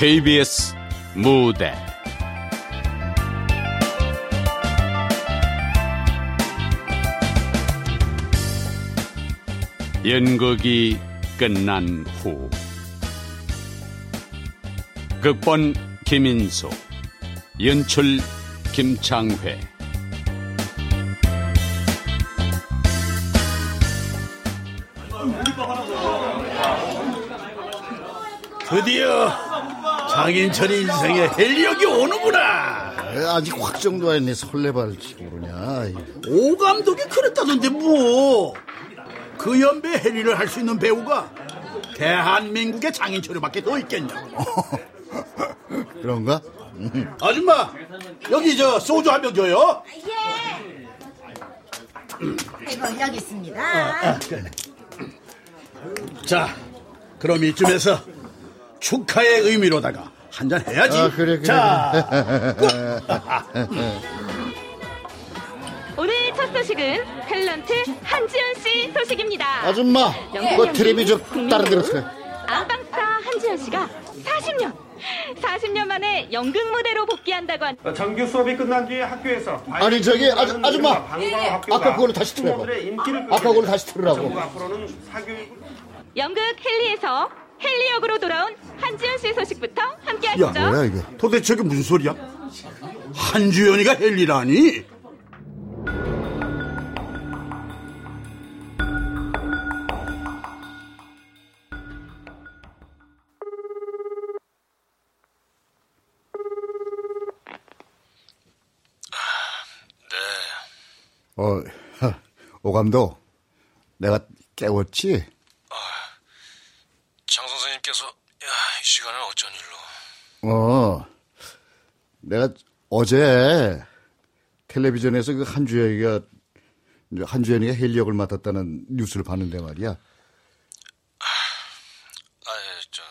KBS 무대. 연극이 끝난 후 극본 김인수 연출 김창회. 드디어 장인철 인생에 헬력이 오는구나. 아직 확정도 안 했네 설레발지 모르냐. 오 감독이 그랬다던데 뭐. 그 연배 헬리를 할 수 있는 배우가 대한민국의 장인철이밖에 더 있겠냐고. 그런가? 아줌마 여기 저 소주 한 병 줘요. 예. 아이고 여기 있습니다. 자 그럼 이쯤에서 축하의 의미로다가 한잔 해야지. 아, 그래, 그래, 자, 오늘 첫 소식은 탤런트 한지연 씨 소식입니다. 아줌마, 연기 텔레비 좀 배우 틀어. 안방스타 한지연 씨가 40년, 40년 만에 연극 무대로 복귀한다고 한 정규 수업이 끝난 뒤에 학교에서 아니, 저기, 아주- 아줌마! 방과학교가 아까 그걸로 다시 틀어봐. 아까 그걸로 다시 틀으라고. 연극 헨리에서 헨리 역으로 돌아온 한지연 씨 소식부터 함께 야, 하시죠. 뭐야 이게? 도대체 저게 무슨 소리야? 한주연이가 헬리라니? 어, 오 감독, 내가 깨웠지? 장 선생님께서 야, 이 시간은 어쩐 일로? 어, 내가 어제 텔레비전에서 그 한주연이가 한주연이가 헬리역을 맡았다는 뉴스를 봤는데 말이야. 아, 예, 저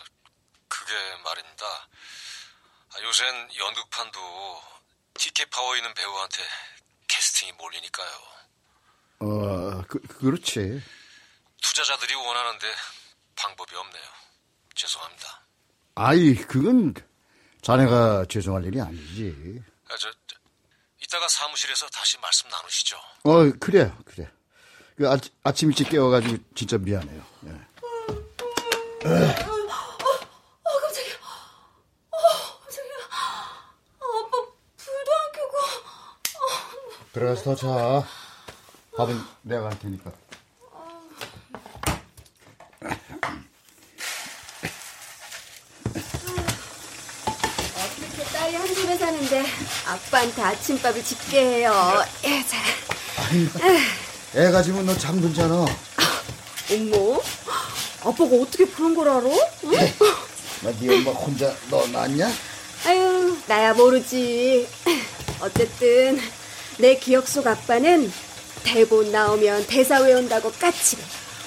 그게 말입니다. 아, 요샌 연극판도 티켓 파워 있는 배우한테 캐스팅이 몰리니까요. 어, 그, 그렇지. 투자자들이 원하는데 방법이 없네요. 죄송합니다. 아이, 그건 자네가 죄송할 일이 아니지. 아, 저, 저 이따가 사무실에서 다시 말씀 나누시죠. 어, 그래, 그래. 그 아, 아침 일찍 깨워가지고 진짜 미안해요. 예. 어, 깜짝이야. 어, 깜짝이야. 아빠 불도 안 켜고. 들어가서 더 자. 밥은 내가 할 테니까. 어떻게 딸이 한 집에 사는데 아빠한테 아침밥을 짓게 해요. 예, 자. 애 가 지면 너 잠들잖아. 어머? 아빠가 어떻게 그런 걸 알아? 응? 나네 엄마 혼자 너 낳았냐? 아유, 나야 모르지. 어쨌든 내 기억 속 아빠는 대본 나오면 대사 외운다고 까칠해.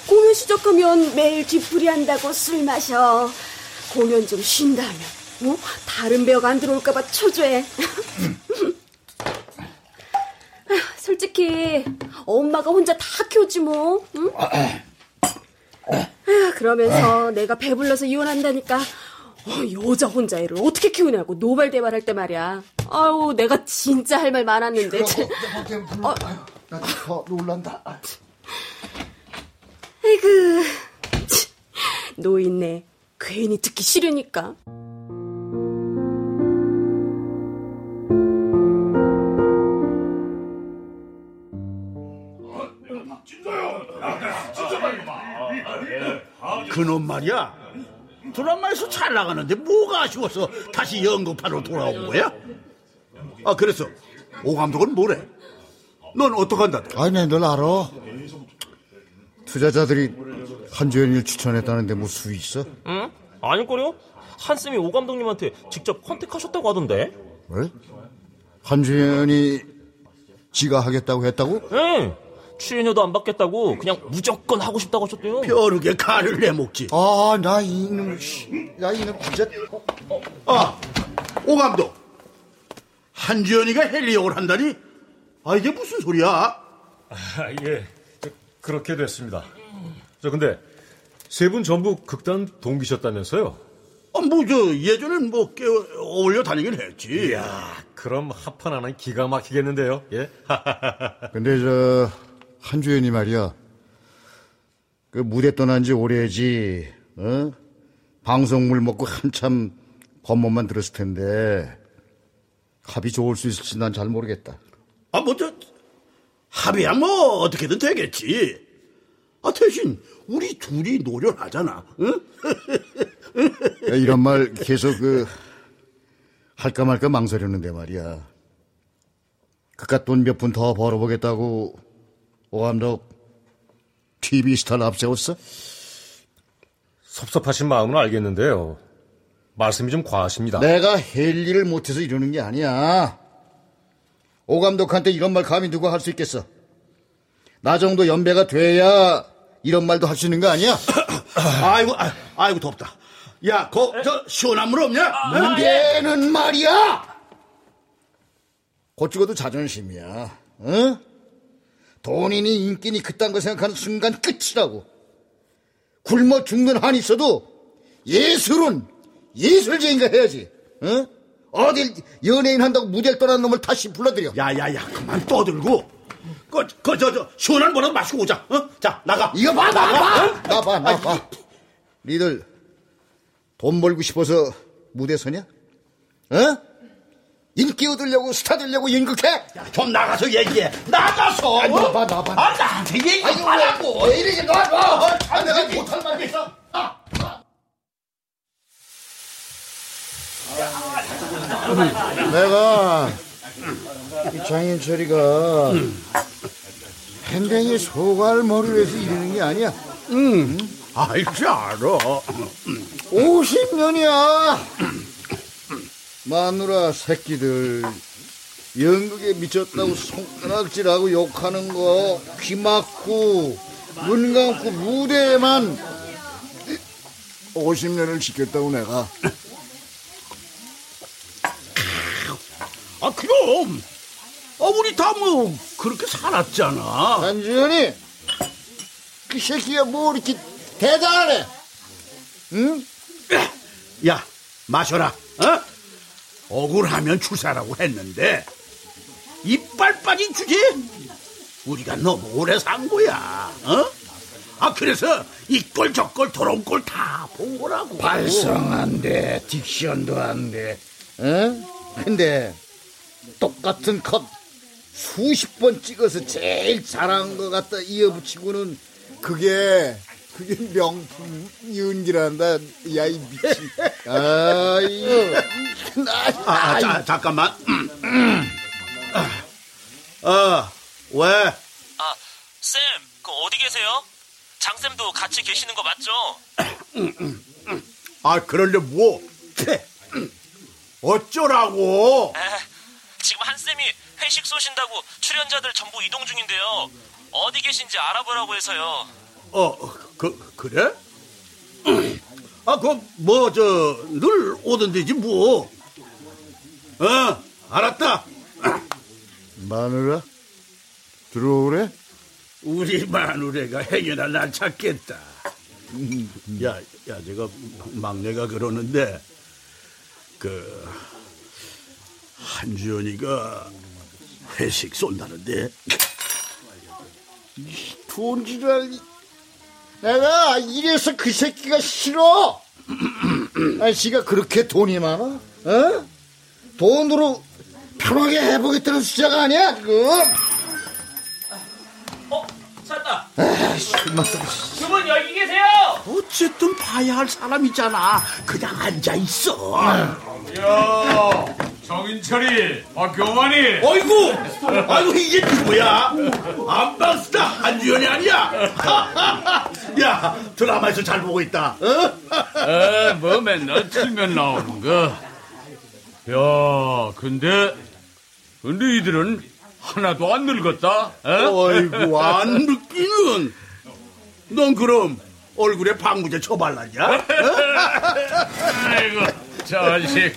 공연 시작하면 매일 뒤풀이 한다고 술 마셔. 공연 좀 쉰다 하면 어? 다른 배우가 안 들어올까봐 초조해. 아휴, 솔직히 엄마가 혼자 다 키웠지 뭐. 응? 아휴, 그러면서 내가 배불러서 이혼한다니까 어, 여자 혼자 애를 어떻게 키우냐고 노발대발할 때 말이야. 아우 내가 진짜 할 말 많았는데. 참. 어, 나더 놀란다. 아이고 치, 노인네 괜히 듣기 싫으니까. 그놈 말이야. 드라마에서 잘 나가는데 뭐가 아쉬워서 다시 연극판으로 돌아온 거야? 아 그래서 오 감독은 뭐래? 넌 어떡한다? 아니, 내널 알아. 투자자들이 한주연이를 추천했다는데 뭐 수위 있어? 응? 아닐걸요? 한쌤이 오 감독님한테 직접 컨택하셨다고 하던데. 왜? 한주연이 지가 하겠다고 했다고? 응. 출연료도 안 받겠다고 그냥 무조건 하고 싶다고 하셨대요. 벼룩에 칼을 내먹지. 아, 나 이놈, 씨. 나 이놈 진짜. 아, 오 감독. 한주연이가 헬리 역을 한다니? 아 이게 무슨 소리야? 아, 예. 저, 그렇게 됐습니다. 저 근데 세 분 전부 극단 동기셨다면서요? 아, 뭐, 저, 예전엔 뭐, 꽤 어울려 다니긴 했지. 이야, 그럼 합판 하나 기가 막히겠는데요, 예? 근데 저 한주연이 말이야. 그 무대 떠난 지 오래지. 어? 방송물 먹고 한참 법문만 들었을 텐데 합이 좋을 수 있을지 난 잘 모르겠다. 아, 뭐, 저, 합의야 뭐, 어떻게든 되겠지. 아, 대신, 우리 둘이 노련하잖아, 응? 야, 이런 말 계속 그 할까 말까 망설였는데 말이야. 그깟 돈 몇 푼 더 벌어보겠다고 오감독 TV 스타를 앞세웠어? 섭섭하신 마음은 알겠는데요. 말씀이 좀 과하십니다. 내가 할 일을 못해서 이러는 게 아니야. 오 감독한테 이런 말 감히 누가 할 수 있겠어? 나 정도 연배가 돼야 이런 말도 할 수 있는 거 아니야? 아이고, 아, 아이고, 덥다. 야, 거, 저, 시원한 물 없냐? 문제는 말이야. 곧 죽어도 자존심이야. 어? 돈이니 인기니 그딴 거 생각하는 순간 끝이라고. 굶어 죽는 한이 있어도 예술은 예술쟁이가 해야지. 어? 어딜 연예인 한다고 무대를 떠난 놈을 다시 불러들여. 야, 야, 야, 그만 떠들고. 그, 그, 저, 저, 시원한 거라도 마시고 오자. 어? 자, 나가. 이거 봐, 나 나가. 봐. 어? 나 봐, 나 봐. 니들 돈 벌고 싶어서 무대 서냐? 어? 인기 얻으려고 스타 되려고 연극해? 야, 좀 나가서 얘기해. 나가서. 아, 어? 나봐, 나봐. 아, 나한테 얘기 아이고, 하라고. 왜 이러지? 놔봐. 어, 아, 내가 못할 말이 있어. 아, 아. 내가 이 장인철이가 hen댕이 소갈 머리에서 이러는 게 아니야. 응. 알지, 알아. 50년이야. 마누라 새끼들 연극에 미쳤다고 손가락질하고 욕하는 거 귀 막고 눈 감고 무대에만 50년을 지켰다고 내가. 아, 그럼. 아, 우리 다 뭐, 그렇게 살았잖아. 한지현이 그 새끼가 뭐 이렇게 대단하네. 응? 야, 마셔라. 어? 억울하면 추사라고 했는데 이빨 빠진 주제 우리가 너무 오래 산 거야. 어? 아 그래서 이꼴 저꼴 더러운 꼴 다 본 거라고. 발성 안 돼, 딕션도 안 돼. 어? 근데 똑같은 컷 수십 번 찍어서 제일 잘한 것 같다 이어붙이고는 그게 그게 명품 연기란다. 야 이 미친. 아이. 아, 아, 자, 잠깐만. 어, 왜? 아, 쌤, 그 어디 계세요? 장쌤도 같이 계시는 거 맞죠? 아, 그런데 뭐? 채. 어쩌라고? 에, 지금 한 쌤이 회식 쏘신다고 출연자들 전부 이동 중인데요. 어디 계신지 알아보라고 해서요. 어, 그, 그래? 아, 그, 뭐, 저, 늘 오던 데지, 뭐. 어, 알았다. 마누라 들어오래? 우리 마누래가 행여나 날 찾겠다. 야, 야, 제가 막내가 그러는데, 그, 한주연이가 회식 쏜다는데. 돈지랄 내가 이래서 그 새끼가 싫어. 아니, 지가 그렇게 돈이 많아? 어? 돈으로 편하게 해보겠다는 숫자가 아니야, 지금. 어, 찾았다. 아, 그분 여기 계세요. 어쨌든 봐야 할 사람이잖아. 그냥 앉아 있어. 야, 정인철이, 박경환이. 어이구! 아이고, 이게 누구야? 안방스타 한주연이 아니야? 야, 드라마에서 잘 보고 있다. 어? 에, 뭐 맨날 틀면 나오는 거. 야, 근데, 근데 이들은 하나도 안 늙었다. 에? 어이구, 안 느끼는. 넌 그럼 얼굴에 방부제 쳐발랐냐? 어? 아이고, 자식.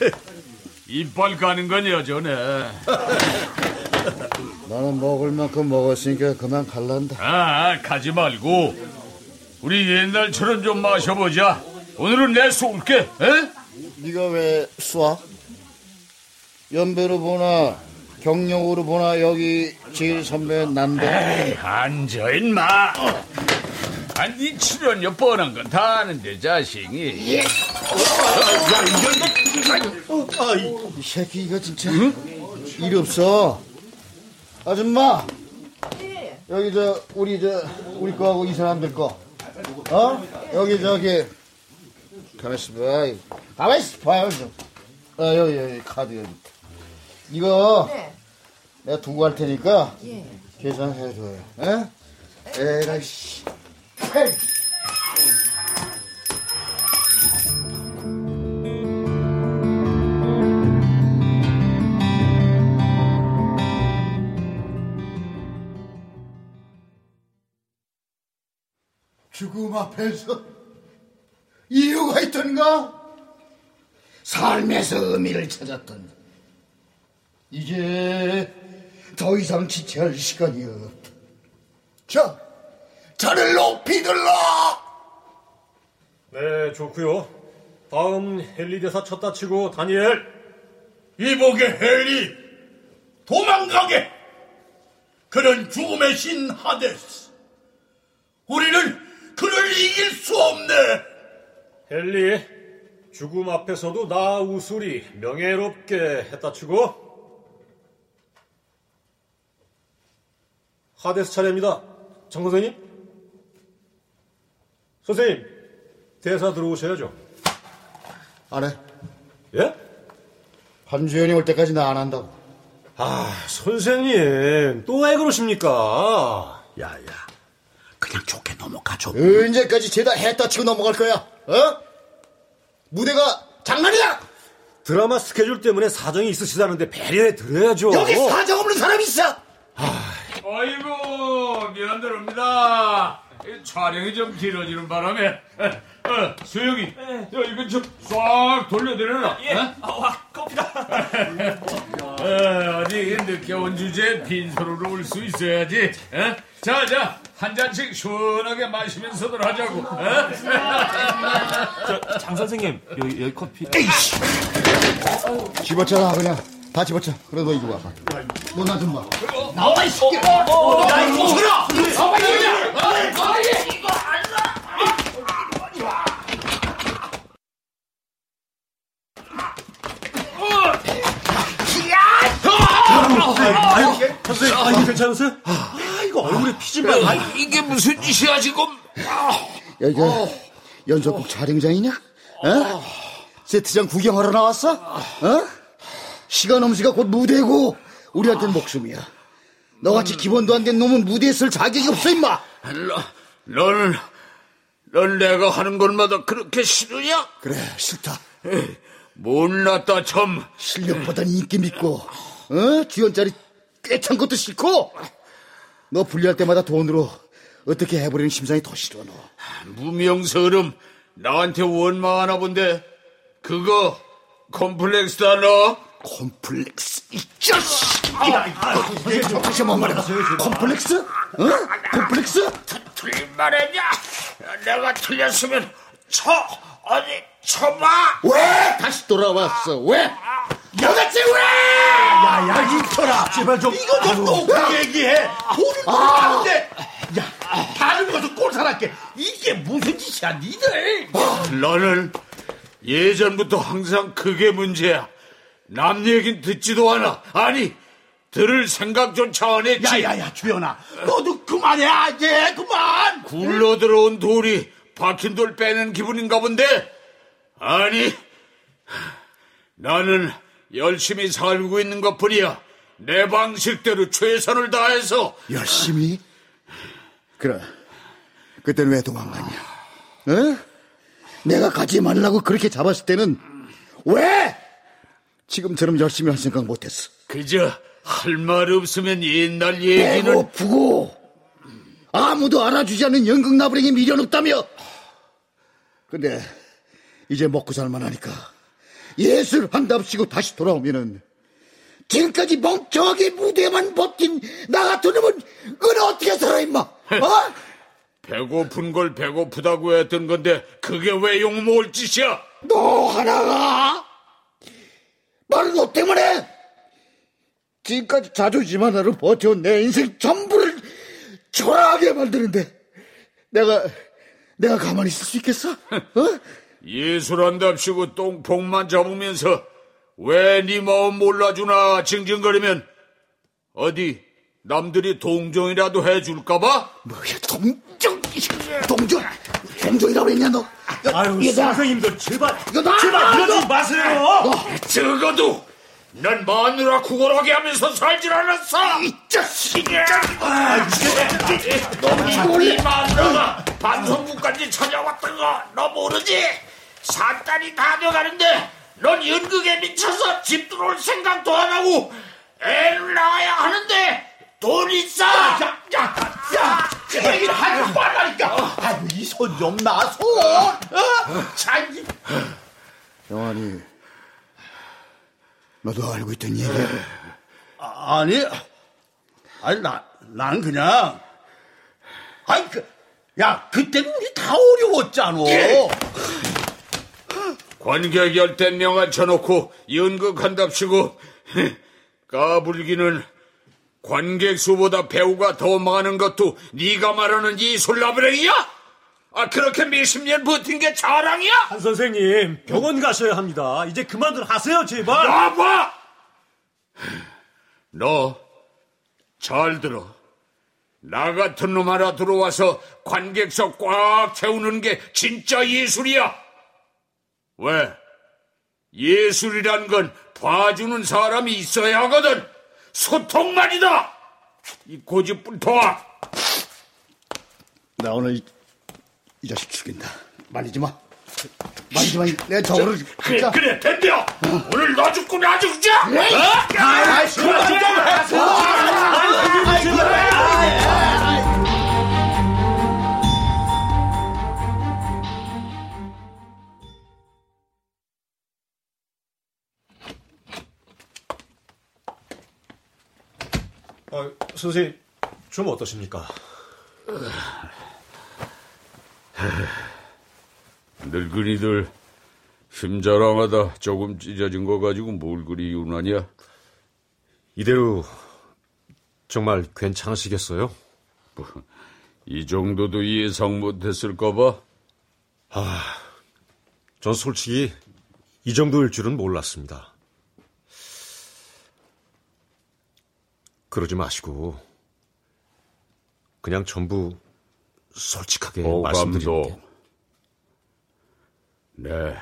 이빨 가는 건 여전해. 나는 먹을 만큼 먹었으니까 그만 갈란다. 아, 가지 말고, 우리 옛날처럼 좀 마셔보자. 오늘은 내 쏠게, 에? 네가 왜 쏴? 연배로 보나 경력으로 보나 여기 제일 선배는 난데. 에이, 앉아 임마. 아니 출연료 뻔한 건 다 아는데 자식이. 야 이건 아, 이, 이 새끼 이거 진짜 일 없어. 아줌마. 여기 저 우리 저 우리 거하고 이 사람들 거. 어? 여기 저기 가만 있어 봐. 가만 있어 봐요 좀. 아 여기 여기 카드 여기. 이거 내가 두고 갈 테니까 계산해 줘요. 에? 에라이 씨. 헤이. 죽음 앞에서 이유가 있던가? 삶에서 의미를 찾았던 이제 더 이상 지체할 시간이 없다. 자, 자를 높이 들라! 네, 좋고요. 다음 헨리 대사 쳤다 치고 다니엘. 이복의 헬리 도망가게 그는 죽음의 신 하데스 우리는 그를 이길 수 없네 헨리, 죽음 앞에서도 나 우수리 명예롭게 했다 치고. 하데스 차례입니다. 장 선생님. 선생님, 대사 들어오셔야죠. 안 해. 예? 한주연이 올 때까지 나 안 한다고. 아, 선생님, 또 왜 그러십니까? 야 야 그냥 좋게 넘어가 줘 언제까지 죄다 했다 치고 넘어갈 거야? 어? 무대가 장난이야? 드라마 스케줄 때문에 사정이 있으시다는데 배려해 드려야죠. 여기 사정 없는 사람 있어? 아이고 미안드립니다. 이 촬영이 좀 길어지는 바람에 어, 수영이 저 이거 좀싹 돌려드려라. 예. 어? 아, 와, 커피다. 어, 어디 늦게 온 주제에 빈소로로 올수 있어야지. 어? 자, 자, 한 잔씩 시원하게 마시면서들 하자고. 어? 저, 장 선생님, 여기, 여기 커피. 집어쳐라 그냥 다 집어쳐. 그래 너 이리 와봐. 너 나 좀 봐. 나와 이 새끼 야 이거 줘라 선생님, 아, 이거 괜찮으세요? 이거 얼굴에 피지만 아, 이게 무슨 짓이야 지금? 여기가 연속극 촬영장이냐? 어? 세트장 구경하러 나왔어? 어? 시간 엄지가 곧 무대고 우리한테는 목숨이야. 너같이 기본도 안 된 놈은 무대에 쓸 자격이 없어 임마. 너, 너는 넌 내가 하는 것마다 그렇게 싫으냐? 그래 싫다. 못났다 참. 실력보단 인기 믿고 어? 주연짜리 꿰찬 것도 싫고 너 분리할 때마다 돈으로 어떻게 해버리는 심상이 더 싫어 너. 무명서름 나한테 원망하나 본데 그거 컴플렉스다 너? 콤플렉스 이 자식! 내 정신 못 말해. 콤플렉스? 어? 콤플렉스? 틀린 말했냐? 내가 틀렸으면 쳐 어디 쳐봐. 왜 다시 돌아왔어? 왜? 여자체 왜 야야 인터라 제발 좀 이거 좀 놓고 얘기해 돈을 주는데 야 다른 것도 꼴사납게 이게 무슨 짓이야 니들 너는 예전부터 항상 그게 문제야. 남 얘긴 듣지도 않아. 아니 들을 생각조차 안 했지. 야야야 주연아 너도 그만해 이제 그만 굴러 들어온 돌이 박힌 돌 빼는 기분인가 본데? 아니, 나는 열심히 살고 있는 것 뿐이야. 내 방식대로 최선을 다해서. 열심히? 그래. 그때는 왜 도망갔냐? 어? 내가 가지 말라고 그렇게 잡았을 때는 왜? 지금처럼 열심히 할 생각 못했어. 그저 할 말 없으면 옛날 얘기는 배고프고 아무도 알아주지 않는 연극 나부랭이 미련 없다며. 근데 이제 먹고 살만하니까 예술 한답시고 다시 돌아오면은 지금까지 멍청하게 무대만 버틴 나 같은 놈은 그걸 어떻게 살아 임마? 어? 배고픈 걸 배고프다고 했던 건데 그게 왜 욕먹을 짓이야? 너 하나가 바로 너 때문에 지금까지 자존심 하나로 버텨온 내 인생 전부를 초라하게 만드는데 내가 내가 가만히 있을 수 있겠어? 어? 예술한답시고 똥폭만 잡으면서 왜 네 마음 몰라주나 징징거리면 어디 남들이 동정이라도 해줄까봐? 뭐야 동정 동정 동정이라고 했냐 너? 아유, 이거 나- 선생님들 제발 이거 나- 제발 이러지 너- 마세요. 적어도 난 마누라 구걸하게 하면서 살질 않았어. 이 자식이 너이 마누라가 반성문까지 찾아왔던 거 너 모르지? 산딸이 다 돼가는데 넌 연극에 미쳐서 집 들어올 생각도 안 하고 애를 낳아야 하는데 돈 있어? 야, 야, 야, 그 얘기를 하지 말라니까. 아유, 이손 좀 놔, 손. 어? 참. 영환이 너도 알고 있던 얘기야? 아, 아니, 아니, 나, 난 그냥. 아니, 그, 야, 그때는 우리 다 어려웠잖아. 관객 열댓 명 앉혀놓고 연극한답시고 까불기는 관객 수보다 배우가 더 많은 것도 네가 말하는 이 솔라브랭이야? 아 그렇게 몇십 년 버틴 게 자랑이야? 한 선생님 병원 가셔야 합니다. 이제 그만들 하세요 제발. 나봐! 너 잘 들어. 나 같은 놈 하나 들어와서 관객석 꽉 채우는 게 진짜 예술이야. 왜? 예술이란 건 봐주는 사람이 있어야 하거든. 소통 말이다. 이 고집불통아. 나 오늘 이, 이 자식 죽인다. 말리지 마. 말리지 마. 내 저거를 그래 진짜. 그래 덤벼. 오늘 너 죽고 나 죽자. 어? 아이, 그만 좀 해. 아, 선생님 좀 어떠십니까? 늙은이들 힘자랑하다 조금 찢어진 거 가지고 뭘 그리 유난이야? 이대로 정말 괜찮으시겠어요? 이 정도도 예상 못했을까봐? 전 솔직히 이 정도일 줄은 몰랐습니다. 그러지 마시고 그냥 전부 솔직하게 말씀드릴게요. 오감도 네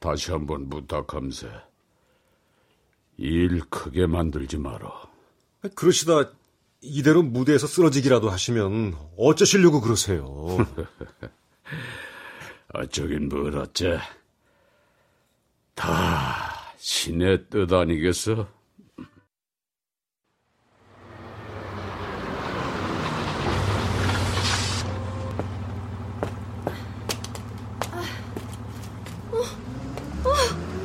다시 한번 부탁함세 일 크게 만들지 마라 그러시다 이대로 무대에서 쓰러지기라도 하시면 어쩌시려고 그러세요? 어쩌긴 뭘 어째 다 신의 뜻 아니겠어?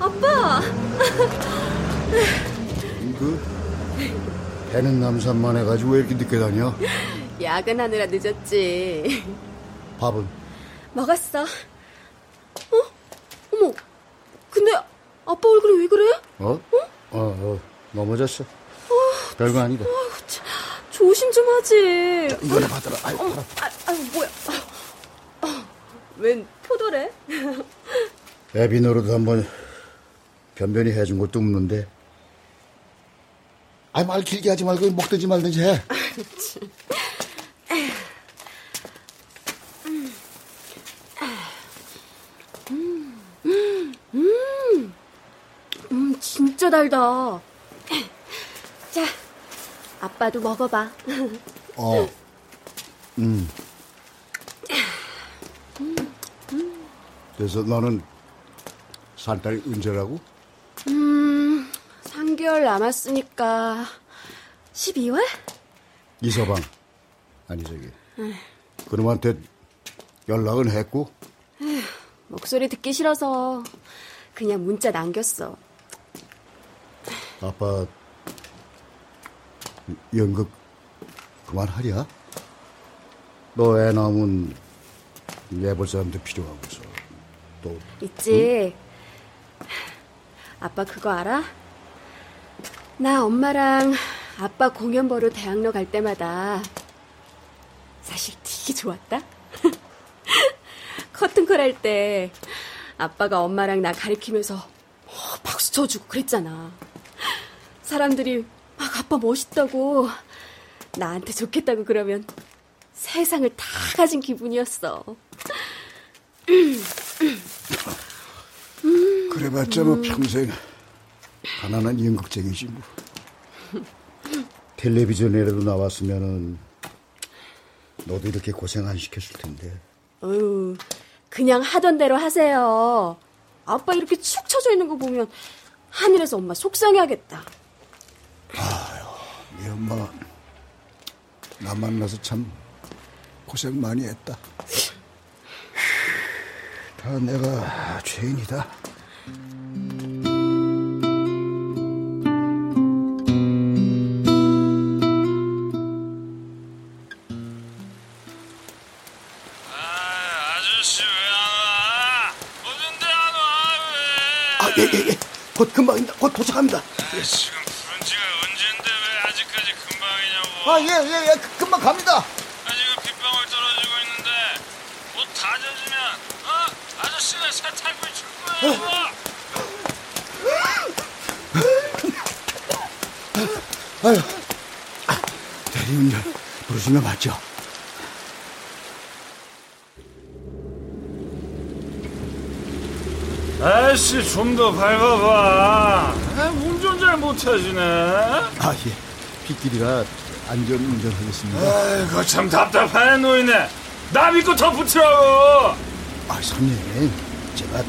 아빠! 그 배는 남산만 해가지고 왜 이렇게 늦게 다녀? 야근하느라 늦었지. 밥은? 먹었어. 어? 어머, 근데 아빠 얼굴이 왜 그래? 어? 어, 어, 넘어졌어. 별거 아니다. 조심 좀 하지. 이거나 받아라. 아이, 어머, 아, 아유, 뭐야. 아, 아, 웬 포도래? 애비 노릇 한번 변변히 해준 것도 없는데. 아이, 말 길게 하지 말고 먹든지 말든지 해. 음, 진짜 달다. 자, 아빠도 먹어봐. 어. 음. 그래서 너는 산딸이 언제라고? 음, 3개월 남았으니까 12월? 이서방. 아니, 저기. 그놈한테 연락은 했고? 목소리 듣기 싫어서 그냥 문자 남겼어. 아빠 연극 그만하랴? 너 애 낳으면 내볼 사람도 필요하고서 또 있지. 아빠 그거 알아? 나 엄마랑 아빠 공연 보러 대학로 갈 때마다 사실 되게 좋았다. 커튼콜 할 때 아빠가 엄마랑 나 가리키면서 막 박수 쳐주고 그랬잖아. 사람들이 막 아빠 멋있다고 나한테 좋겠다고 그러면 세상을 다 가진 기분이었어. 그래봤자 뭐 평생 가난한 연극쟁이지 뭐. 텔레비전에라도 나왔으면은 너도 이렇게 고생 안 시켰을 텐데. 어휴, 그냥 하던 대로 하세요. 아빠 이렇게 축 처져 있는 거 보면 하늘에서 엄마 속상해하겠다. 네 엄마 나 만나서 참 고생 많이 했다. 다 내가 죄인이다. 곧 금방입니다. 곧 도착합니다. 아, 지금 부른 지가 언젠데 왜 아직까지 금방이냐고. 아, 예, 예, 예. 그- 금방 갑니다. 아, 지금 빗방울 떨어지고 있는데 옷 다 젖으면 어? 아저씨가 세탁물 줄 거예요. 아유, 아, 대리운전 부르시면 맞죠? 아씨 좀 더 밟아봐. 아, 운전 잘 못하시네. 아, 예. 빗길이라 안전 운전하겠습니다. 아이고 참 답답하네 노인네. 나 믿고 더 붙으라고. 아, 손님, 제가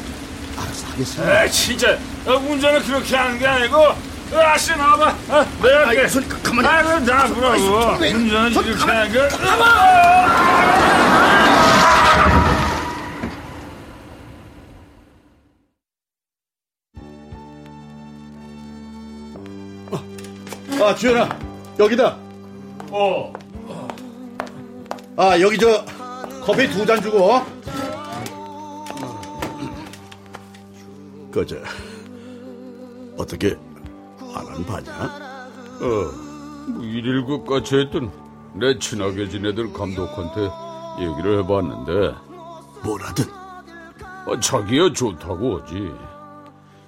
알아서 하겠습니다. 아 진짜 어, 운전을 그렇게 하는 게 아니고 아씨 나와봐. 아, 내가 할게. 손 가만히. 아, 그럼 나보라고. 왜? 운전을 손 이렇게. 하는 아, 주연아, 여기다. 어. 아, 여기 저 커피 두 잔 주고. 그저 어떻게 안한 바냐? 어, 뭐 일일 것 같이 했던 내 친하게 지내던 감독한테 얘기를 해봤는데 뭐라든 아, 자기야 좋다고 하지.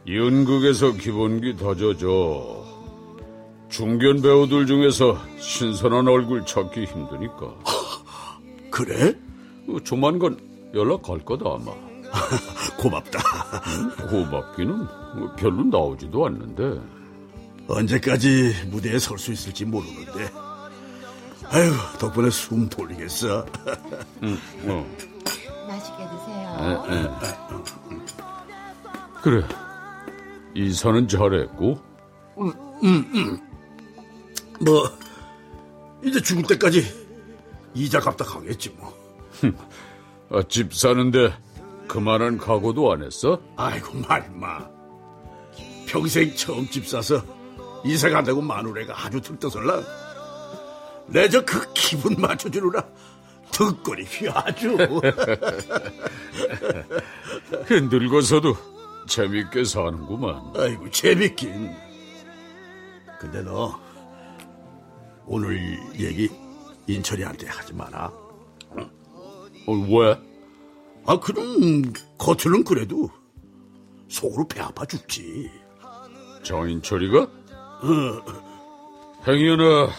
연극에서 기본기 다져져. 중견 배우들 중에서 신선한 얼굴 찾기 힘드니까. 그래? 어, 조만간 연락 갈 거다 아마. 고맙다. 고맙기는 뭐 별로 나오지도 않는데. 언제까지 무대에 설 수 있을지 모르는데. 아유, 덕분에 숨 돌리겠어. 응, 어. 맛있게 드세요. 에, 에. 그래. 이사는 잘했고. 뭐 이제 죽을 때까지 이자 갚다 가겠지 뭐. 아, 집 사는데 그만한 각오도 안 했어? 아이고 말마. 평생 처음 집 사서 이사 간다고 마누라가 아주 들떠설라. 내 저 그 기분 맞춰주느라 휘아주. 그 늙어서도 재밌게 사는구만. 아이고 재밌긴. 근데 너 오늘 얘기 인철이한테 하지 마라. 어, 왜? 아 그럼 겉으로는 그래도 속으로 배 아파 죽지. 정인철이가? 어, 행여나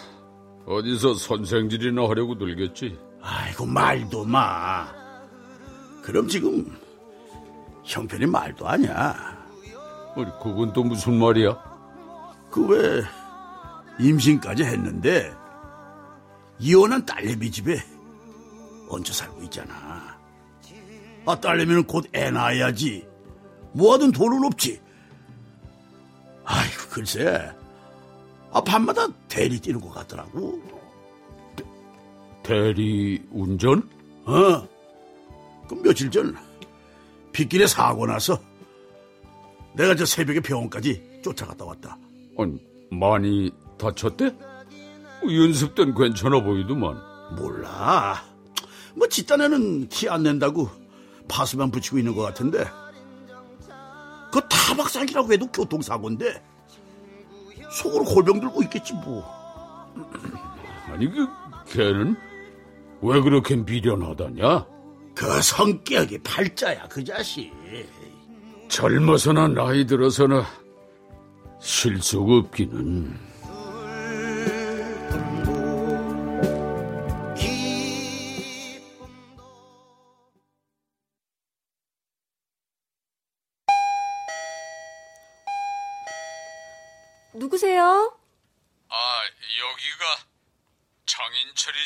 어디서 선생질이나 하려고 들겠지. 아이고 말도 마. 그럼 지금 형편이 말도 아니야. 아니, 그건 또 무슨 말이야? 그 왜 임신까지 했는데 이혼한 딸내미 집에 얹혀 살고 있잖아. 아 딸내미는 곧 애 낳아야지. 모아둔 돈은 없지. 아이고 글쎄. 아 밤마다 대리 뛰는 것 같더라고. 대리 운전? 어. 그 며칠 전 빗길에 사고 나서 내가 저 새벽에 병원까지 쫓아갔다 왔다. 아니, 많이 다쳤대? 어, 연습 땐 괜찮아 보이더만. 몰라. 뭐 집단에는 티 안 낸다고 파스만 붙이고 있는 것 같은데 그 타박상이라고 해도 교통사고인데 속으로 골병 들고 있겠지 뭐 아니 그 걔는 왜 그렇게 미련하다냐? 그 성격이 팔자야 그 자식 젊어서나 나이 들어서나 실속 없기는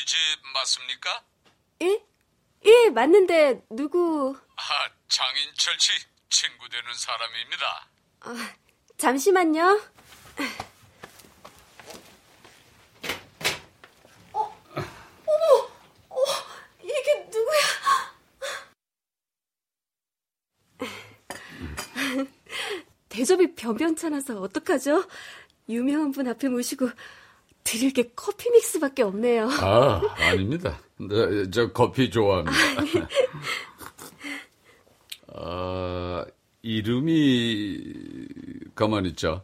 장인철이 집 맞습니까? 예? 예, 맞는데 누구? 아, 장인철 씨 친구 되는 사람입니다. 아, 잠시만요. 어, 어머, 어, 이게 누구야? 대접이 변변찮아서 어떡하죠? 유명한 분 앞에 모시고 드릴 게 커피 믹스밖에 없네요. 아 아닙니다. 저, 저 커피 좋아합니다. 아 이름이 가만 있자.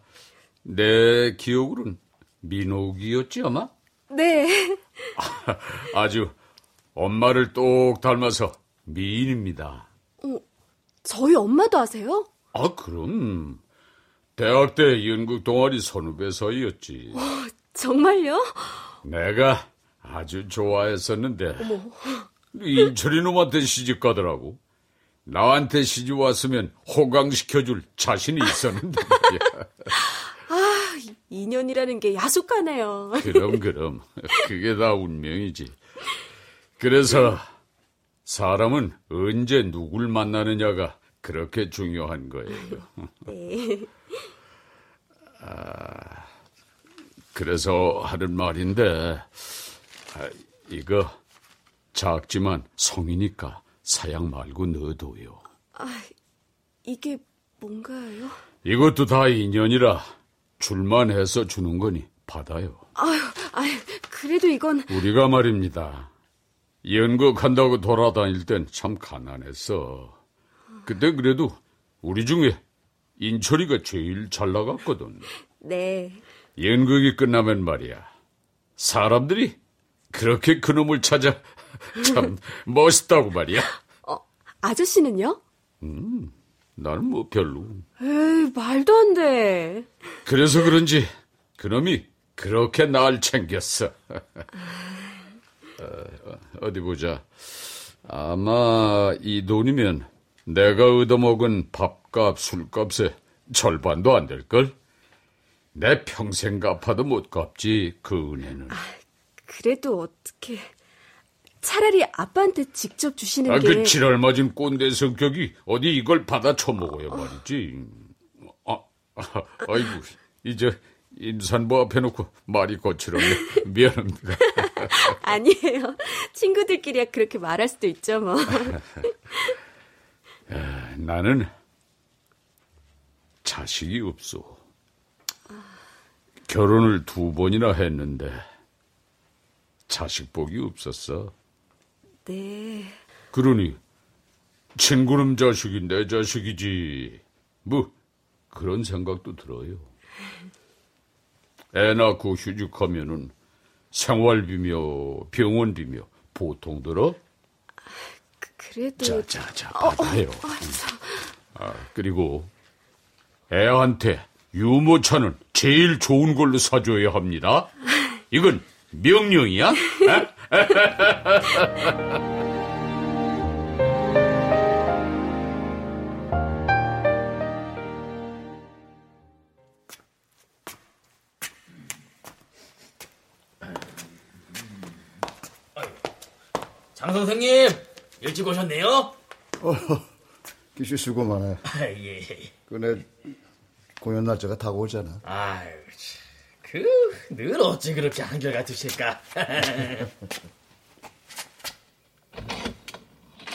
내 기억으로는 민옥이었지 아마? 네. 아주 엄마를 똑 닮아서 미인입니다. 어, 저희 엄마도 아세요? 아 그럼 대학 때 연극 동아리 선후배서였지. 정말요? 내가 아주 좋아했었는데 어머. 인철이 놈한테 시집 가더라고. 나한테 시집 왔으면 호강시켜줄 자신이 있었는데. 아, 인연이라는 게 야속하네요. 그럼 그럼 그게 다 운명이지. 그래서 사람은 언제 누굴 만나느냐가 그렇게 중요한 거예요. 네. 아, 그래서 하는 말인데 아, 이거 작지만 성이니까 사양 말고 넣어둬요. 아, 이게 뭔가요? 이것도 다 인연이라 줄만 해서 주는 거니 받아요. 아유, 아유, 그래도 이건 우리가 말입니다. 연극한다고 돌아다닐 땐 참 가난했어. 그때 그래도 우리 중에 인철이가 제일 잘 나갔거든. 네. 연극이 끝나면 말이야. 사람들이 그렇게 그놈을 찾아 참 멋있다고 말이야. 어, 아저씨는요? 음, 나는 뭐 별로. 에이, 말도 안 돼. 그래서 그런지 그놈이 그렇게 날 챙겼어. 어, 어디 보자. 아마 이 돈이면 내가 얻어먹은 밥값, 술값에 절반도 안 될걸? 내 평생 갚아도 못 갚지, 그 은혜는. 그래도 어떻게 차라리 아빠한테 직접 주시는 아, 게 그 지랄 맞은 꼰대 성격이 어디 이걸 받아 처먹어야 말이지. 아, 아, 아이고, 이제 임산부 앞에 놓고 말이 거칠었네. 미안합니다. 아니에요. 친구들끼리야 그렇게 말할 수도 있죠, 뭐. 아, 나는 자식이 없어. 결혼을 두 번이나 했는데 자식 복이 없었어. 네. 그러니 친구름 자식이 내 자식이지. 뭐 그런 생각도 들어요. 애 낳고 휴직하면은 생활비며 병원비며 보통 들어? 그래도 자자자 어, 어, 받아요. 아, 참. 아, 그리고 애한테 유모차는 제일 좋은 걸로 사줘야 합니다. 이건 명령이야? 장 선생님 일찍 오셨네요. 어, 기시 수고 많아요. 아, 예. 그네 공연 날짜가 다가오잖아. 아유, 그 늘 어찌 그렇게 한결 같으실까?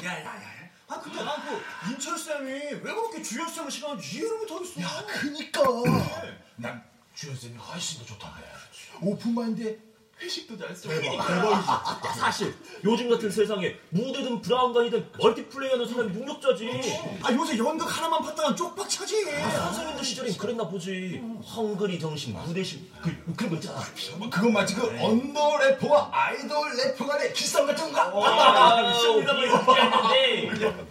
야 야 야. 아 근데 난 그 인철 쌤이 왜 그렇게 주연 쌤을 싫어하는지 이해를 못하겠어. 야 그니까. 난 주연 쌤이 훨씬 더 좋다네. open mind에 회식도 잘했어. 대박이지. 야, 사실 요즘 같은 세상에 무대든 브라운관이든 multiplay하는 사람이 능력자지. 아 요새 연극 하나만 봤다가 쪽박 차지. 아, 선생님들 시절엔 그랬나 보지. hungry 정신, 무대심 그 그런 거 있잖아. 그건 마치 그 under 래퍼와 아이돌 래퍼 간의 기싸움 같은 거. 아, 시험이가 이렇게 했는데.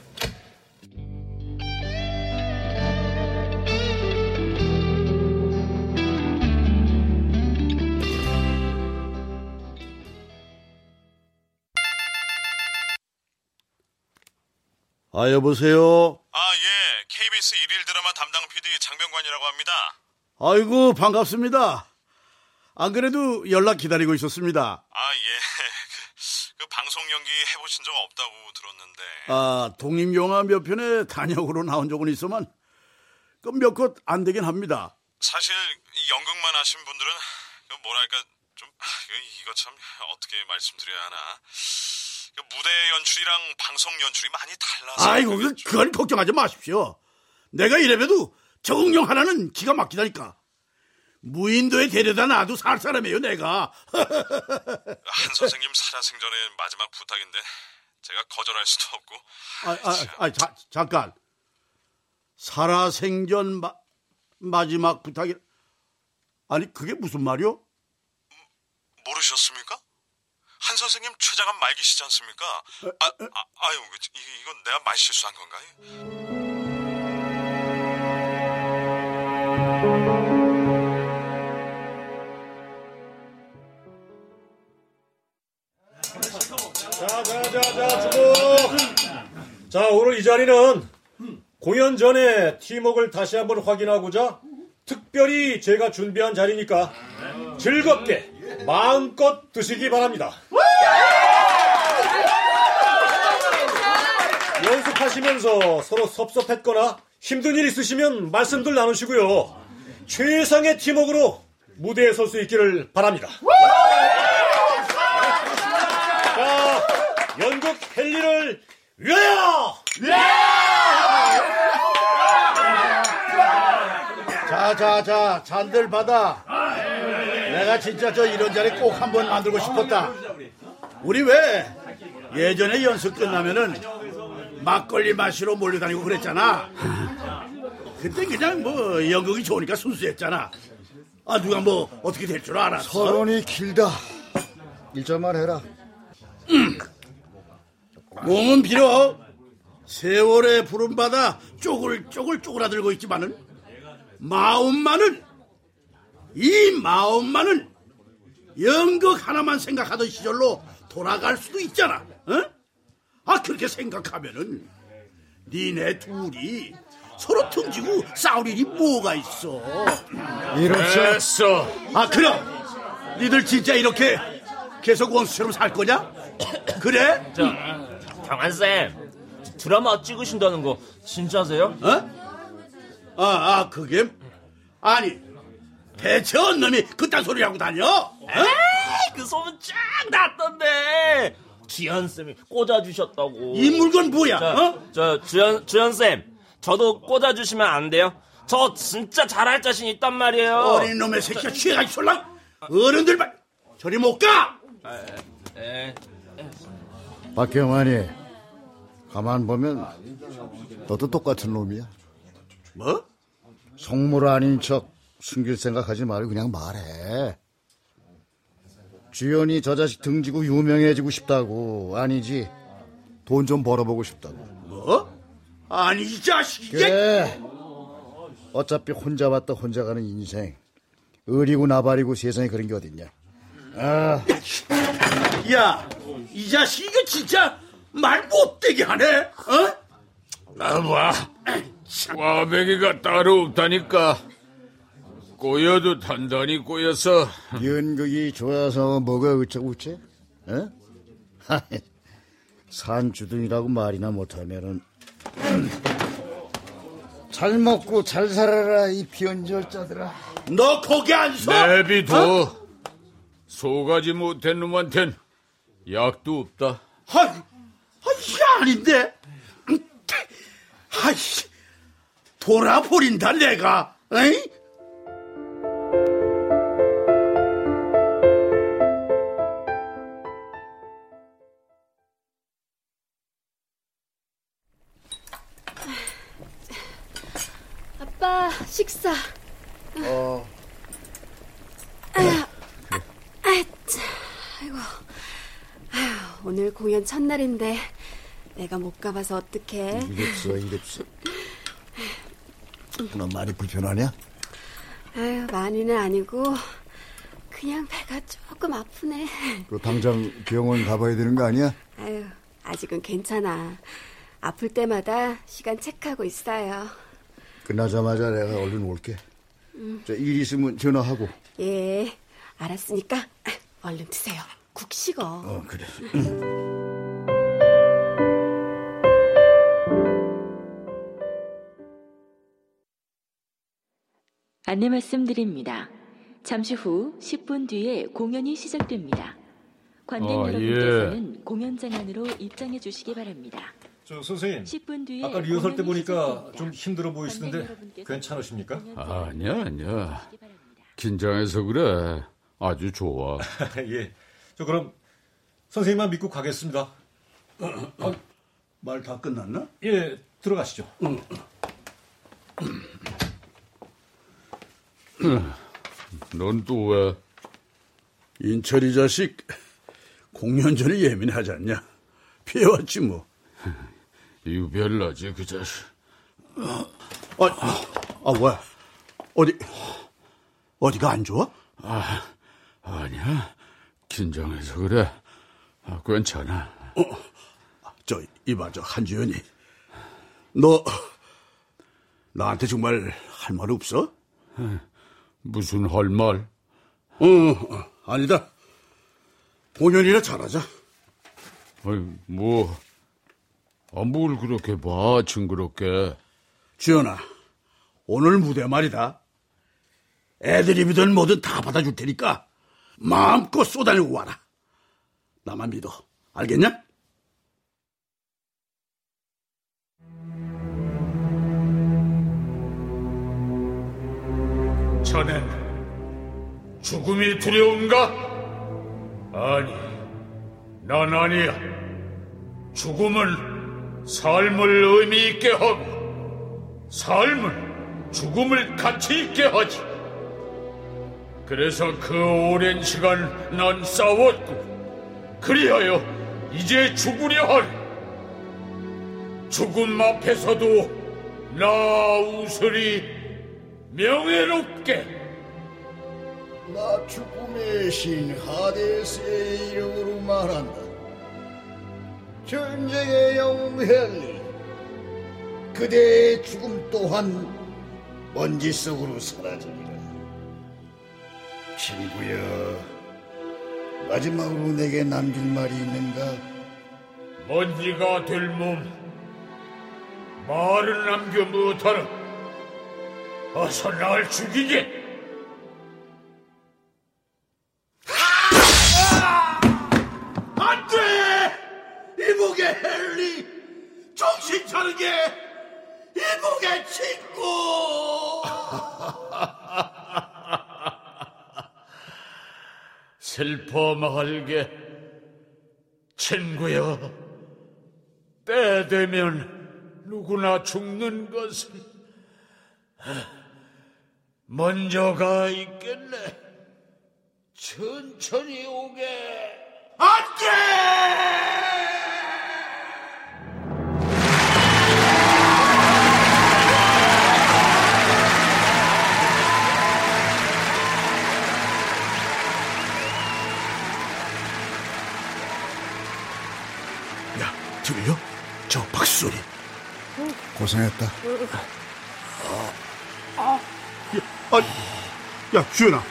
아, 여보세요? 아, 예. KBS 일일 드라마 담당 PD 장병관이라고 합니다. 아이고, 반갑습니다. 안 그래도 연락 기다리고 있었습니다. 아, 예. 그, 그 방송 연기 해보신 적 없다고 들었는데. 아, 독립영화 몇 편에 단역으로 나온 적은 있어만, 그몇컷안 되긴 합니다. 사실 이 연극만 하신 분들은 그 뭐랄까 좀 아, 이거 참 어떻게 말씀드려야 하나. 그 무대 연출이랑 방송 연출이 많이 달라서. 아이고, 그, 그건 걱정하지 마십시오. 내가 이래봬도 적응용 하나는 기가 막히다니까. 무인도에 데려다 놔도 살 사람이에요, 내가. 한 선생님 살아생전의 마지막 부탁인데 제가 거절할 수도 없고. 아, 아, 아, 자, 잠깐. 살아생전 마, 마지막 부탁이, 아니, 그게 무슨 말이요? 모르셨습니까? 한 선생님 최장암 말기시지 않습니까? 아, 아, 아유, 이- 이건 내가 말 실수한 건가요? 자, 자, 자, 자, 주목. 자, 오늘 이 자리는 공연 전에 팀워크를 다시 한번 확인하고자 특별히 제가 준비한 자리니까 즐겁게 마음껏 드시기 바랍니다. 연습하시면서 서로 섭섭했거나 힘든 일 있으시면 말씀들 나누시고요. 최상의 팀워크로 무대에 설 수 있기를 바랍니다. 자, 연극 헨리를 위하여! 자, 자, 자, 잔들 받아. 내가 진짜 저 이런 자리 꼭 한번 만들고 싶었다. 우리 왜 예전에 연습 끝나면은 막걸리 마시러 몰려다니고 그랬잖아. 그때 그냥 뭐 연극이 좋으니까 순수했잖아. 아, 누가 뭐 어떻게 될 줄 알았어? 서론이 길다. 일절만 해라. 몸은 비록 세월의 부름받아 쪼글쪼글 쪼그라들고 있지만은 마음만은 이 마음만은 연극 하나만 생각하던 시절로 돌아갈 수도 있잖아. 어? 아 그렇게 생각하면은 니네 둘이 서로 등지고 싸울 일이 뭐가 있어? 이렇죠. 됐어. 아 그럼 니들 진짜 이렇게 계속 원수처럼 살 거냐? 그래? 저, 경한쌤, 드라마 찍으신다는 거 진짜세요? 어? 아, 아, 그게? 아니, 대체 언 놈이 그딴 소리 하고 다녀? 어? 에이, 그 소문 쫙 났던데! 주연쌤이 꽂아주셨다고. 이 물건 뭐야, 저, 어? 저, 주연, 주연쌤, 저도 꽂아주시면 안 돼요? 저 진짜 잘할 자신 있단 말이에요. 어린 놈의 새끼가 취해가지고 솔랑 어른들 말 저리 못 가! 에, 박경환이 가만 보면 너도 똑같은 놈이야. 뭐? 성물 아닌 척 숨길 생각하지 말고 그냥 말해. 주연이 저 자식 등지고 유명해지고 싶다고 아니지 돈 좀 벌어보고 싶다고. 뭐? 아니 이 자식이 그래. 어차피 혼자 왔다 혼자 가는 인생. 의리고 나발이고 세상에 그런 게 어딨냐. 아, 야, 이 자식 이거 진짜 말 못되게 하네, 어? 나봐. 꽈배기가 따로 없다니까. 꼬여도 단단히 꼬여서. 연극이 좋아서 뭐가 어쩌고째? 어? 산주둥이라고 말이나 못하면은 잘 먹고 잘 살아라 이 비언절자들아. 너 거기 안 서? 내비둬. 어? 소가지 못한 놈한텐 약도 없다. 아, 아 이게 아닌데. 아이씨, 돌아버린다 내가. 에이? 아빠 식사. 어. 아, 아, 아이고. 아휴, 오늘 공연 첫날인데 내가 못 가봐서 어떡해. 힘겹어 힘겹어 너 많이 불편하냐? 아유, 많이는 아니고 그냥 배가 조금 아프네. 그 당장 병원 가봐야 되는 거 아니야? 아유, 아직은 괜찮아. 아플 때마다 시간 체크하고 있어요. 끝나자마자 내가 얼른 올게. 음. 저일 있으면 전화하고. 예, 알았으니까 아, 얼른 드세요. 국 식어. 어, 그래. 안내 말씀드립니다. 잠시 후 10분 뒤에 공연이 시작됩니다. 관객 아, 여러분께서는 공연장 안으로 입장해 주시기 바랍니다. 저 선생님, 10분 뒤에 아까 리허설 때 보니까 시작됩니다. 좀 힘들어 보이시던데 괜찮으십니까? 아니야, 아니야. 긴장해서 그래. 아주 좋아. 예. 저 그럼 선생님만 믿고 가겠습니다. 말 다 끝났나? 예, 들어가시죠. 넌 또 왜? 인철이 자식 공연 전에 예민하지 않냐? 피해왔지 뭐. 유별나지 그 자식. 아, 아 뭐야? 어디 어디가 안 좋아? 아, 아니야. 긴장해서 그래. 아, 괜찮아. 어, 저 이봐 저 한지연이 너 나한테 정말 할 말 없어? 무슨 할 말? 어, 어, 아니다. 본연이라 잘하자. 아니, 뭐, 아, 뭘 그렇게 봐, 징그럽게. 지연아, 오늘 무대 말이다. 애드립이든 뭐든 다 받아줄 테니까 마음껏 쏟아내고 와라. 나만 믿어. 알겠냐? 자넨 죽음이 두려운가? 아니, 난 아니야. 죽음은 삶을 의미 있게 하고, 삶은 죽음을 가치 있게 하지. 그래서 그 오랜 시간 난 싸웠고, 그리하여 이제 죽으려 하리. 죽음 앞에서도 나 웃으리 명예롭게. 나 죽음의 신 하데스의 이름으로 말한다. 전쟁의 영웅 헨리, 그대의 죽음 또한 먼지 속으로 사라지리라. 친구여, 마지막으로 내게 남길 말이 있는가? 먼지가 될 몸 말을 남겨 못하라 어서 날 죽이게 안 돼! 이복의 헨리! 정신 차리게! 이복의 친구! 슬퍼 말게 친구여 때 되면 누구나 죽는 것은 먼저 가 있겠네 천천히 오게 안 돼! 야, 들려? 저 박수소리. 고생했다. 야, 아, 야, 주연아.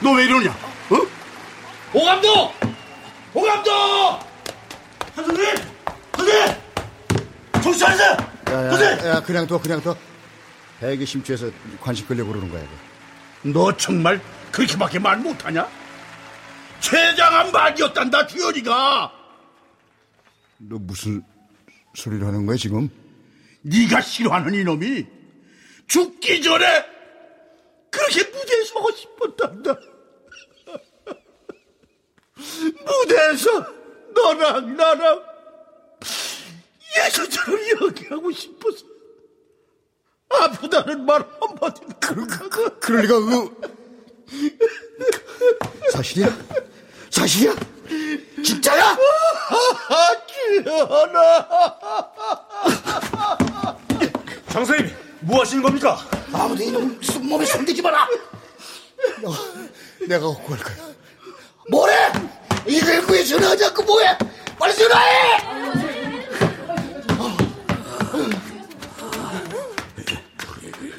너 왜 이러냐? 어? 오 감독! 오 감독! 한 선생님! 선생님! 정신 차리세요! 야, 선생님! 야, 야, 그냥 둬, 그냥 둬. 배기 심취해서 관심 끌려고 그러는 거야. 이거. 너 정말 그렇게밖에 말 못하냐? 최장한 말이었단다, 주연이가. 너 무슨 소리를 하는 거야, 지금? 네가 싫어하는 이놈이 죽기 전에 그렇게 무대에 서고 싶었단다. 무대에서 너랑 나랑 예수처럼 연기하고 싶어서. 아, 아프다는 말 한마디 그, 그, 그럴 리가 그 사실이야? 사실이야? 진짜야? 지연아 장 선생님 뭐 하시는 겁니까? 아무도 이놈 몸에 손대지 마라 너, 내가 갈 거야 뭐래? 119에 전화하지 않고 뭐해? 빨리 전화해!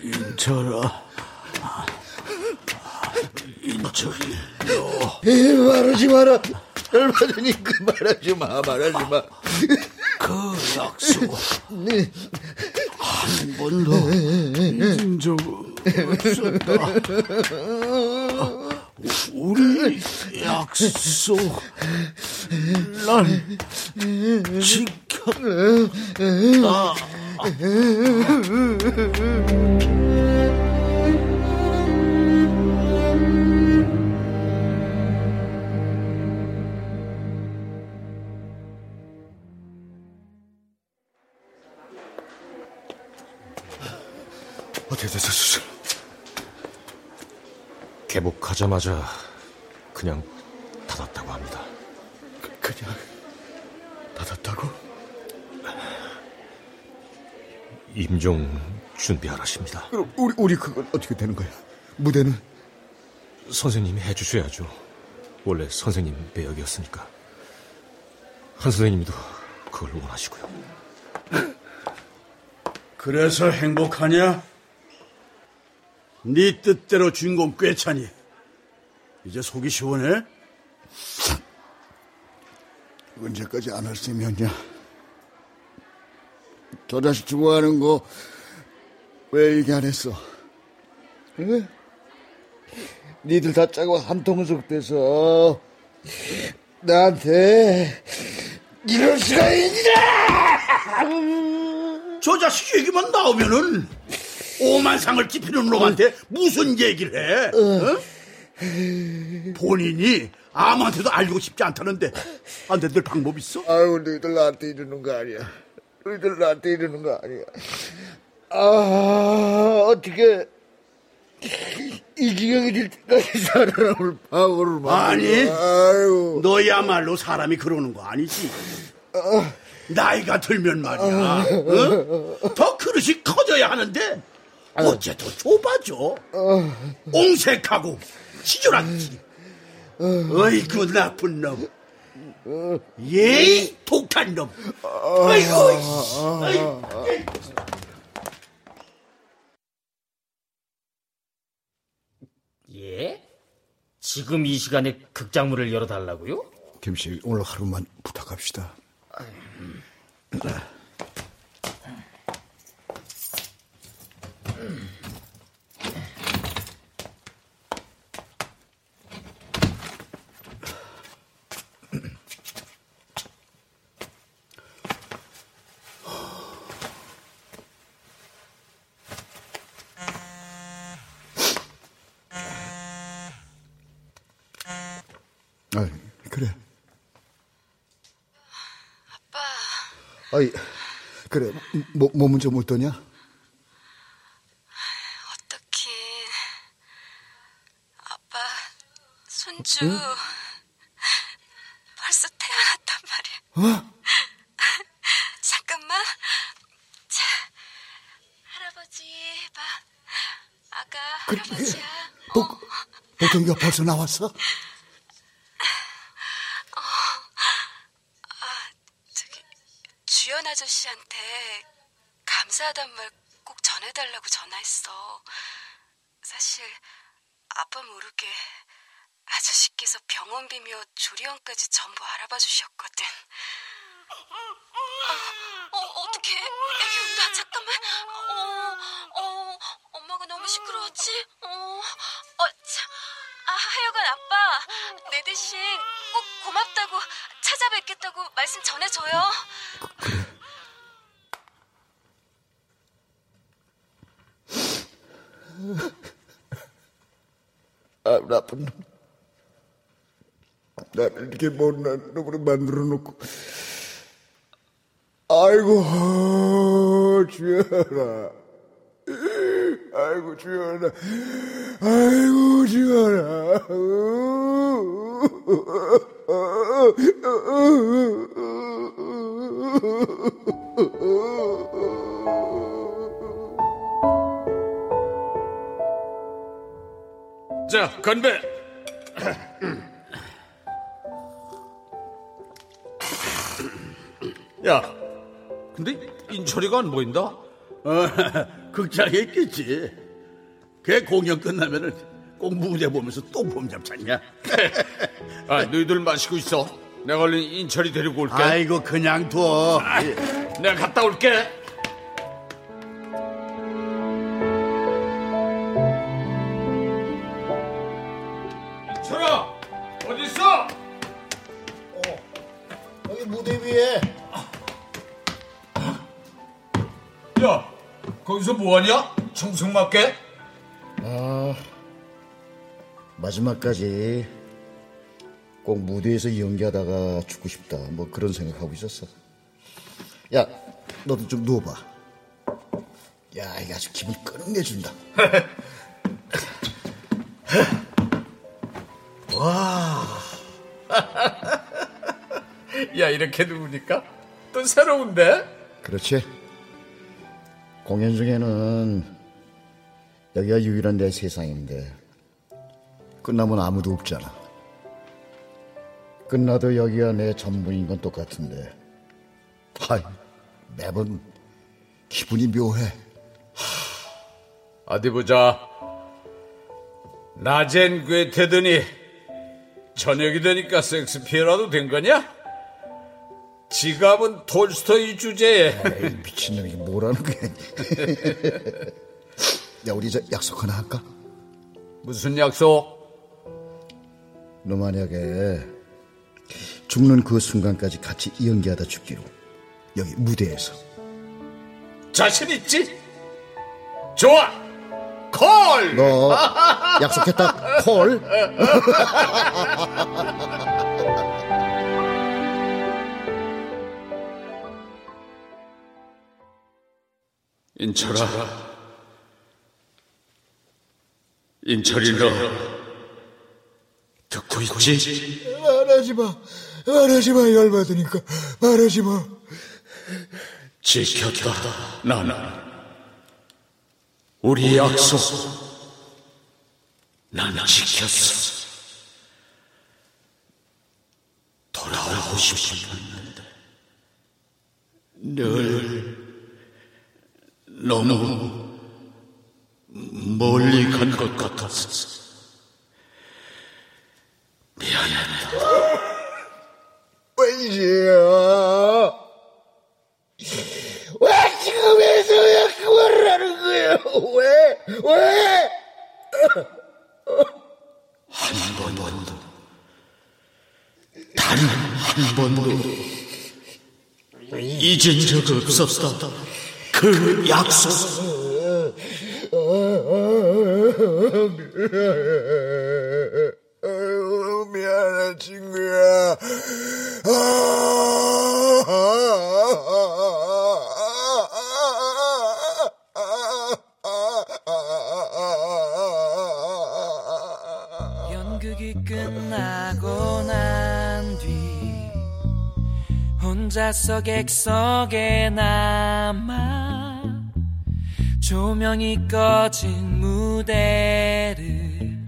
인철아 인철이 에 말하지 마라 얼마 전이니까 말하지 마 말하지 마 그 약속 네. 한 번도 잊은 적 없었다. 우리 약속 난 지켰다 됐어 수술 개복하자마자 그냥 닫았다고 합니다. 그냥 닫았다고? 임종 준비하라십니다. 그럼 우리 우리 그건 어떻게 되는 거야? 무대는 선생님이 해주셔야죠. 원래 선생님 배역이었으니까. 한 선생님도 그걸 원하시고요. 그래서 행복하냐? 네 뜻대로 주인공 꿰차니 이제 속이 시원해? 언제까지 안 할 셈이었냐? 저 자식 좋아하는 거 왜 얘기 안 했어? 응? 니들 다 짜고 한통속 돼서 나한테 이럴 수가 있냐? 저 자식 얘기만 나오면은 오만상을 찌피는 놈한테 무슨 얘기를 해? 어? 본인이 아무한테도 알리고 싶지 않다는데 안 되들 방법 있어? 아유 너희들 나한테 이러는 거 아니야 너희들 나한테 이러는 거 아니야 아 어떻게 이 지경이 될 때까지 사람을 방어를 만들어 아니 아유. 너야말로 사람이 그러는 거 아니지 나이가 들면 말이야 어? 더 그릇이 커져야 하는데 어째 더 좁아져 옹색하고 치졸하지 어이구 나쁜 놈 예이 독한 놈 아이고 아이고. 예? 지금 이 시간에 극장문을 열어달라고요? 김씨 오늘 하루만 부탁합시다 아 그래 아빠. 아이 그래 뭐, 몸은 좀 어떠냐? 어떡해. 아빠, 손주. 응? 벌써 태어났단 말이야. 어? 잠깐만. 자, 할아버지 봐. 아가 할아버지야. 복, 복동이가 벌써 나왔어? 아저씨한테 감사하단 말 꼭 전해달라고 전화했어. 사실 아빠 모르게 아저씨께서 병원비며 조리원까지 전부 알아봐 주셨거든. 아, 어, 어떡해? 애기 온다. 잠깐만. 어, 어, 엄마가 너무 시끄러웠지? 어, 어, 참. 아, 하여간 아빠, 내 대신 꼭 고맙다고 찾아뵙겠다고 말씀 전해줘요. 아, 나쁜 놈. 나를 이렇게 못난 놈으로 만들어 놓고. 아이고, 주여라. 아이고 주연아 아이고 주연아 자, 건배. 야, 근데 인철이가 안 보인다? 어, 극장에 있겠지. 걔 공연 끝나면은 꼭 무대 보면서 또 봄잡잖냐? 아, 너희들 마시고 있어. 내가 얼른 인철이 데리고 올게. 아이고, 그냥 둬. 아, 내가 갔다 올게. 거기서 뭐하냐? 청승 맞게? 아, 마지막까지 꼭 무대에서 연기하다가 죽고 싶다. 뭐 그런 생각하고 있었어. 야, 너도 좀 누워봐. 야, 이게 아주 기분 끝내준다. 와. 야, 이렇게 누우니까 또 새로운데? 그렇지. 공연 중에는 여기가 유일한 내 세상인데 끝나면 아무도 없잖아. 끝나도 여기가 내 전부인 건 똑같은데 하이, 매번 기분이 묘해. 어디 보자. 낮엔 괴테더니 저녁이 되니까 섹스피어라도 된 거냐? 지갑은 톨스토이 주제에. 에이, 미친놈이 뭐라는 거야. 야, 우리 저 약속 하나 할까? 무슨 약속? 너 만약에 죽는 그 순간까지 같이 연기하다 죽기로. 여기 무대에서. 자신 있지? 좋아! 콜! 너 약속했다, 콜? 인철아. 인철이 너 듣고 있지? 말하지 마 말하지 마 열받으니까 말하지 마 지켰다. 나는 우리 약속 난 지켰어. 돌아오고 싶었는데 늘 너무 멀리 간 것 같았어. 미안하다. 왠지야 왜 지금에서야 그 말을 하는 거야 왜 왜? 한 번도 단 한 번도 잊은 적 없었다. 그 약속. 미안해 친구야 연극이 끝나고 난 뒤 혼자서 객석에 남아 조명이 꺼진 무대를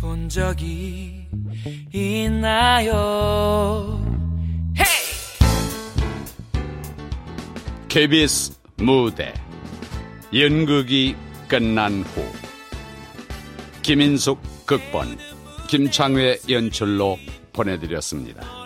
본 적이 있나요? KBS 무대 연극이 끝난 후 김인숙 극본 김창회 연출로 보내드렸습니다.